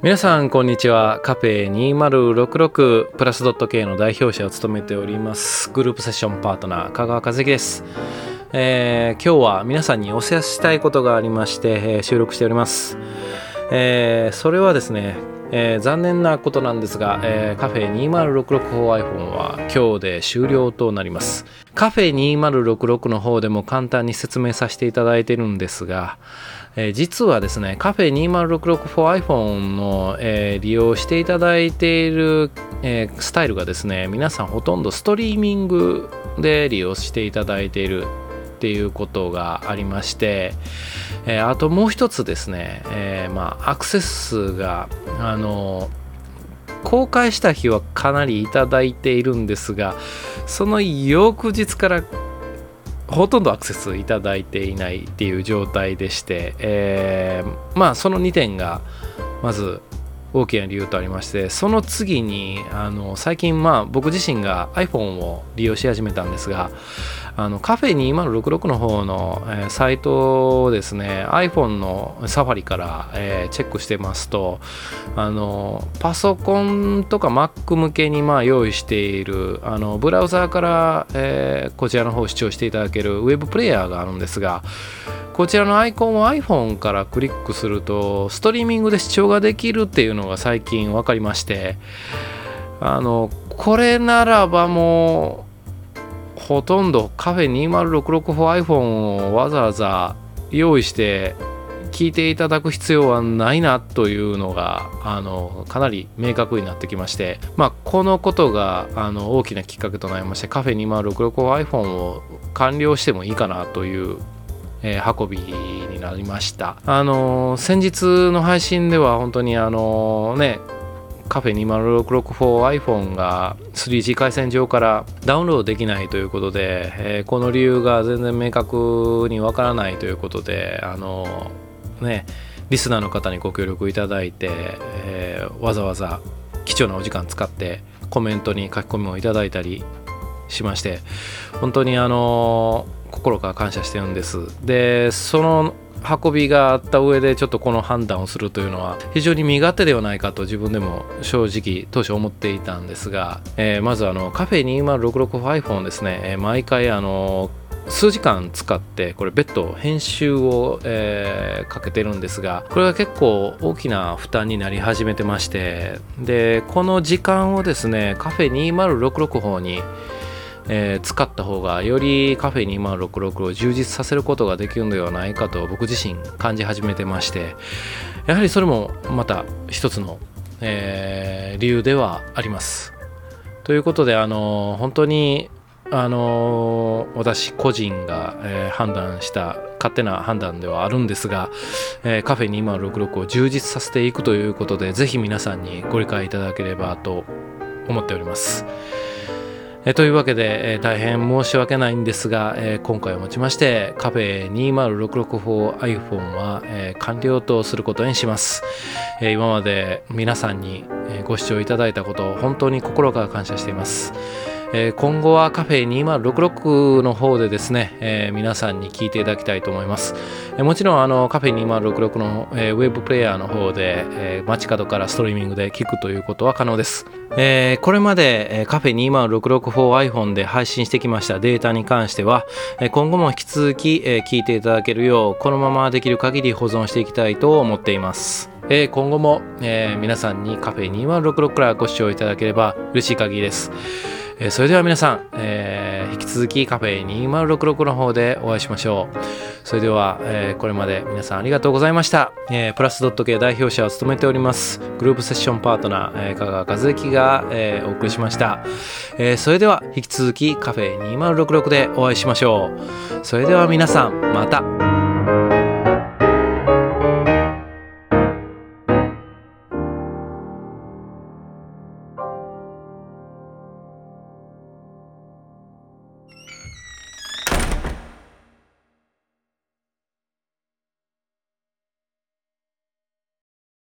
皆さんこんにちは。カフェ2066プラスドット K の代表者を務めております。グループセッションパートナー香川和樹です、えー今日は皆さんにお知らせしたいことがありまして、えー収録しております、えーそれはですね、えー残念なことなんですが、えーカフェ 2066iPhone は今日で終了となります。カフェ2066の方でも簡単に説明させていただいているんですが、えー実はですねカフェ 2066for iPhone の、えー利用していただいている、えースタイルがですね皆さんほとんどストリーミングで利用していただいているっていうことがありまして、えあともう一つですね、えまあアクセス数があの公開した日はかなりいただいているんですがその翌日からほとんどアクセスいただいていないっていう状態でして、えーまあその2点がまず大きな理由とありましてその次にあの最近まあ僕自身が iPhone を利用し始めたんですがあのカフェ2066の方の、えーサイトをですね iPhone のサファリから、えーチェックしてますとあのパソコンとか Mac 向けにまあ用意しているあのブラウザーから、えーこちらの方を視聴していただけるウェブプレイヤーがあるんですがこちらのアイコンを iPhone からクリックするとストリーミングで視聴ができるっていうのが最近分かりましてあのこれならばもうほとんどカフェ 2066for iPhone をわざわざ用意して聞いていただく必要はないなというのがあのかなり明確になってきまして、まあ、このことがあの大きなきっかけとなりましてカフェ 2066iPhone を完了してもいいかなというえー運びになりました。あの先日の配信では本当にあのねカフェ 2066for iPhone が 3G 回線上からダウンロードできないということで、えーこの理由が全然明確にわからないということであのねリスナーの方にご協力いただいて、えーわざわざ貴重なお時間使ってコメントに書き込みをいただいたりしまして本当にあの心から感謝してるんです。でその運びがあった上でちょっとこの判断をするというのは非常に身勝手ではないかと自分でも正直当初思っていたんですが、えーまずあのカフェ 2066iPhone ですね、えー毎回あの数時間使ってこれ別途編集を、えーかけてるんですがこれが結構大きな負担になり始めてましてでこの時間をですねカフェ2066方にえー使った方がよりカフェ2066を充実させることができるのではないかと僕自身感じ始めてましてやはりそれもまた一つの、えー理由ではあります。ということであの本当にあの私個人が、えー判断した勝手な判断ではあるんですが、えーカフェ2066を充実させていくということでぜひ皆さんにご理解いただければと思っております。えというわけで、え大変申し訳ないんですが、え今回をもちましてカフェ 20664iPhone は、え完了とすることにします、え今まで皆さんに、ご視聴いただいたことを本当に心から感謝しています。えー今後はカフェ2066の方でですね、えー皆さんに聞いていただきたいと思います。えーもちろんあのカフェ2066の、えーウェブプレイヤーの方で、えー街角からストリーミングで聞くということは可能です。えーこれまで、えーカフェ 2066for iPhone で配信してきましたデータに関しては、えー今後も引き続き、えー聞いていただけるようこのままできる限り保存していきたいと思っています。えー今後も、えー皆さんにカフェ2066からご視聴いただければ嬉しい限りです。えそれでは皆さん、えー引き続きカフェ2066の方でお会いしましょう。それでは、えーこれまで皆さんありがとうございました。えープラスドット系代表者を務めております、グループセッションパートナー、えー、香川和之が、えお送りしました。えそれでは引き続きカフェ2066でお会いしましょう。それでは皆さん、また。